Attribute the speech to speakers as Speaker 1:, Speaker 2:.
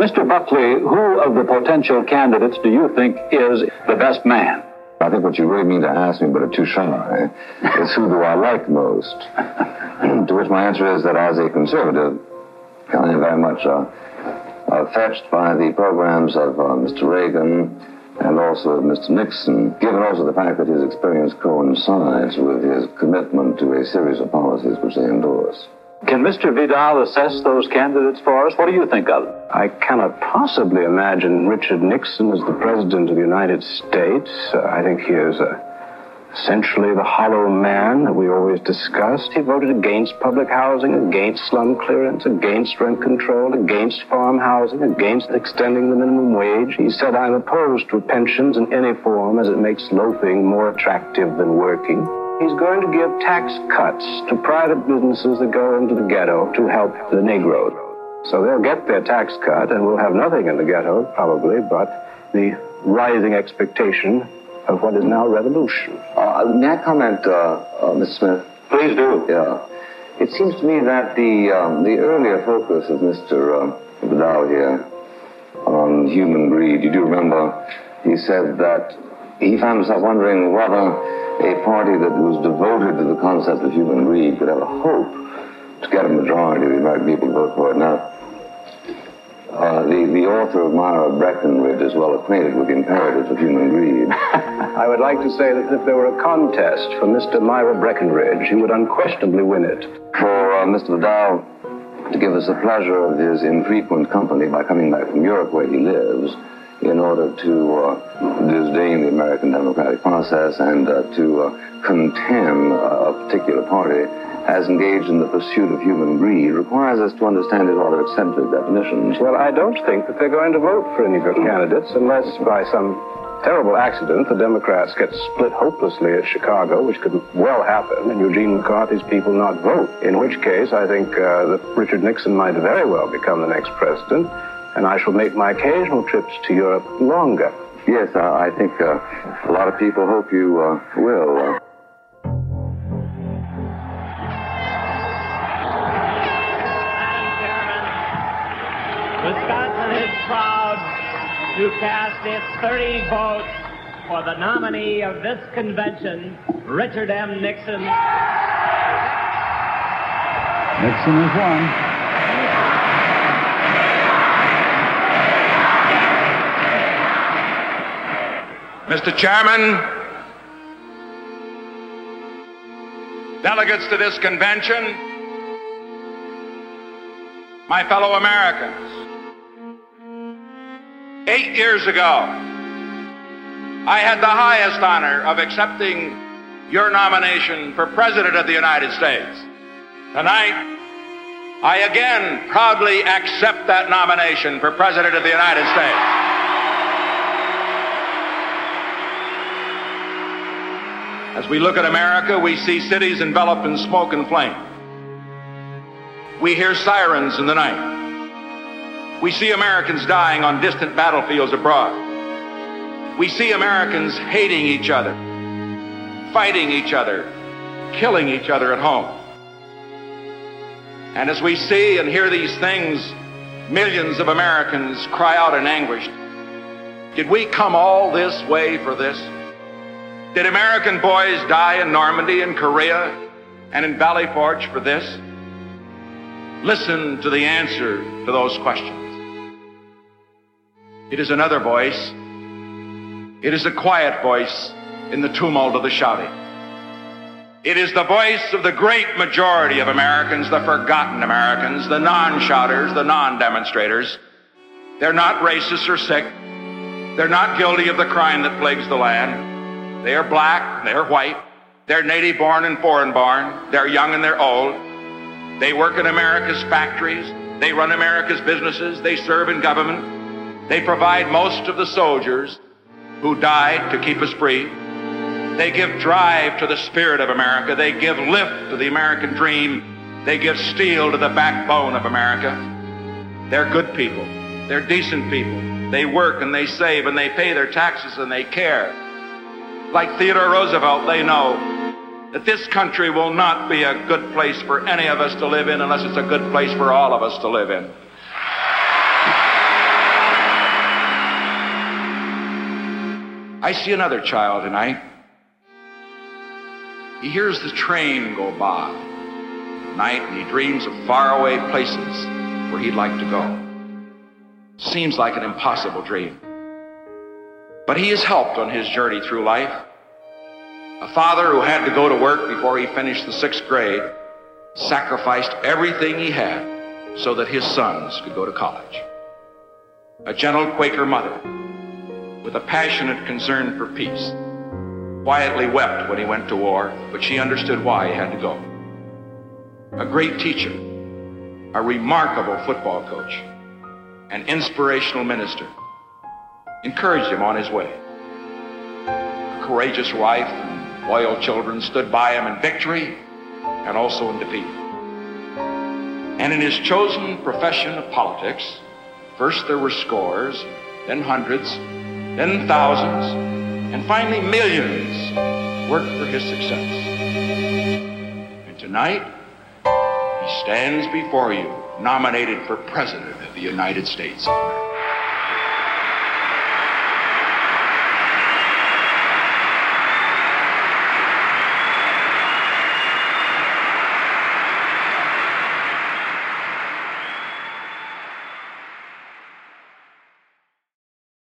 Speaker 1: Mr. Buckley, who of the potential candidates do you think is the best man?
Speaker 2: I think what you really mean to ask me, but are too shy, is who do I like most? to which my answer is that as a conservative, I am very much uh, uh, fetched by the programs of uh, Mr. Reagan and also of Mr. Nixon, given also the fact that his experience coincides with his commitment to a series of policies which they endorse.
Speaker 1: Can Mr. Vidal assess those candidates for us? What do you think of them?
Speaker 3: I cannot possibly imagine Richard Nixon as the President of the United States. Uh, I think he is uh, essentially the hollow man that we always discussed. He voted against public housing, against slum clearance, against rent control, against farm housing, against extending the minimum wage. He said, I'm opposed to pensions in any form as it makes loafing more attractive than working. He's going to give tax cuts to private businesses that go into the ghetto to help the Negroes. So they'll get their tax cut and we'll have nothing in the ghetto, probably, but the rising expectation of what is now revolution.
Speaker 2: Uh, may I comment, uh, uh, Mr. Smith?
Speaker 1: Please do.
Speaker 2: Yeah. It seems to me that the um, the earlier focus of Mr. Uh, Vidal here on human greed, you do remember he said that he found himself wondering whether a party that was devoted to the concept of human greed could have a hope to get a majority of the American people to vote for it. Now, uh, the, the author of Myra Breckinridge is well acquainted with the imperatives of human greed.
Speaker 3: I would like to say that if there were a contest for Mr. Myra Breckinridge, he would unquestionably win it.
Speaker 2: For uh, Mr. Vidal to give us the pleasure of his infrequent company by coming back from Europe where he lives, in order to uh, disdain the American democratic process and uh, to uh, contemn a particular party as engaged in the pursuit of human greed requires us to understand his rather eccentric definitions.
Speaker 3: Well, I don't think that they're going to vote for any of your candidates unless by some terrible accident the Democrats get split hopelessly at Chicago, which could well happen, and Eugene McCarthy's people not vote. In which case, I think uh, that Richard Nixon might very well become the next president and I shall make my occasional trips to Europe longer.
Speaker 2: Yes, uh, I think uh, a lot of people hope you uh, will. Uh.
Speaker 4: Wisconsin is proud to cast its 30 votes for the nominee of this convention, Richard M. Nixon.
Speaker 5: Nixon is one.
Speaker 6: Mr. Chairman, delegates to this convention, my fellow Americans, eight years ago, I had the highest honor of accepting your nomination for President of the United States. Tonight, I again proudly accept that nomination for President of the United States. As we look at America, we see cities enveloped in smoke and flame. We hear sirens in the night. We see Americans dying on distant battlefields abroad. We see Americans hating each other, fighting each other, killing each other at home. And as we see and hear these things, millions of Americans cry out in anguish. Did we come all this way for this? Did American boys die in Normandy and Korea and in Valley Forge for this? Listen to the answer to those questions. It is another voice. It is a quiet voice in the tumult of the shouting. It is the voice of the great majority of Americans, the forgotten Americans, the non-shouters, the non-demonstrators. They're not racist or sick. They're not guilty of the crime that plagues the land. They are black, they're white, they're native born and foreign born, they're young and they're old. They work in America's factories, they run America's businesses, they serve in government, they provide most of the soldiers who died to keep us free. They give drive to the spirit of America, they give lift to the American dream, they give steel to the backbone of America. They're good people, they're decent people. They work and they save and they pay their taxes and they care like Theodore Roosevelt, they know that this country will not be a good place for any of us to live in unless it's a good place for all of us to live in. I see another child tonight. He hears the train go by at night and he dreams of faraway places where he'd like to go. Seems like an impossible dream. But he is helped on his journey through life. A father who had to go to work before he finished the sixth grade sacrificed everything he had so that his sons could go to college. A gentle Quaker mother with a passionate concern for peace quietly wept when he went to war, but she understood why he had to go. A great teacher, a remarkable football coach, an inspirational minister, encouraged him on his way. A courageous wife and loyal children stood by him in victory and also in defeat. And in his chosen profession of politics, first there were scores, then hundreds, then thousands, and finally millions worked for his success. And tonight, he stands before you, nominated for President of the United States.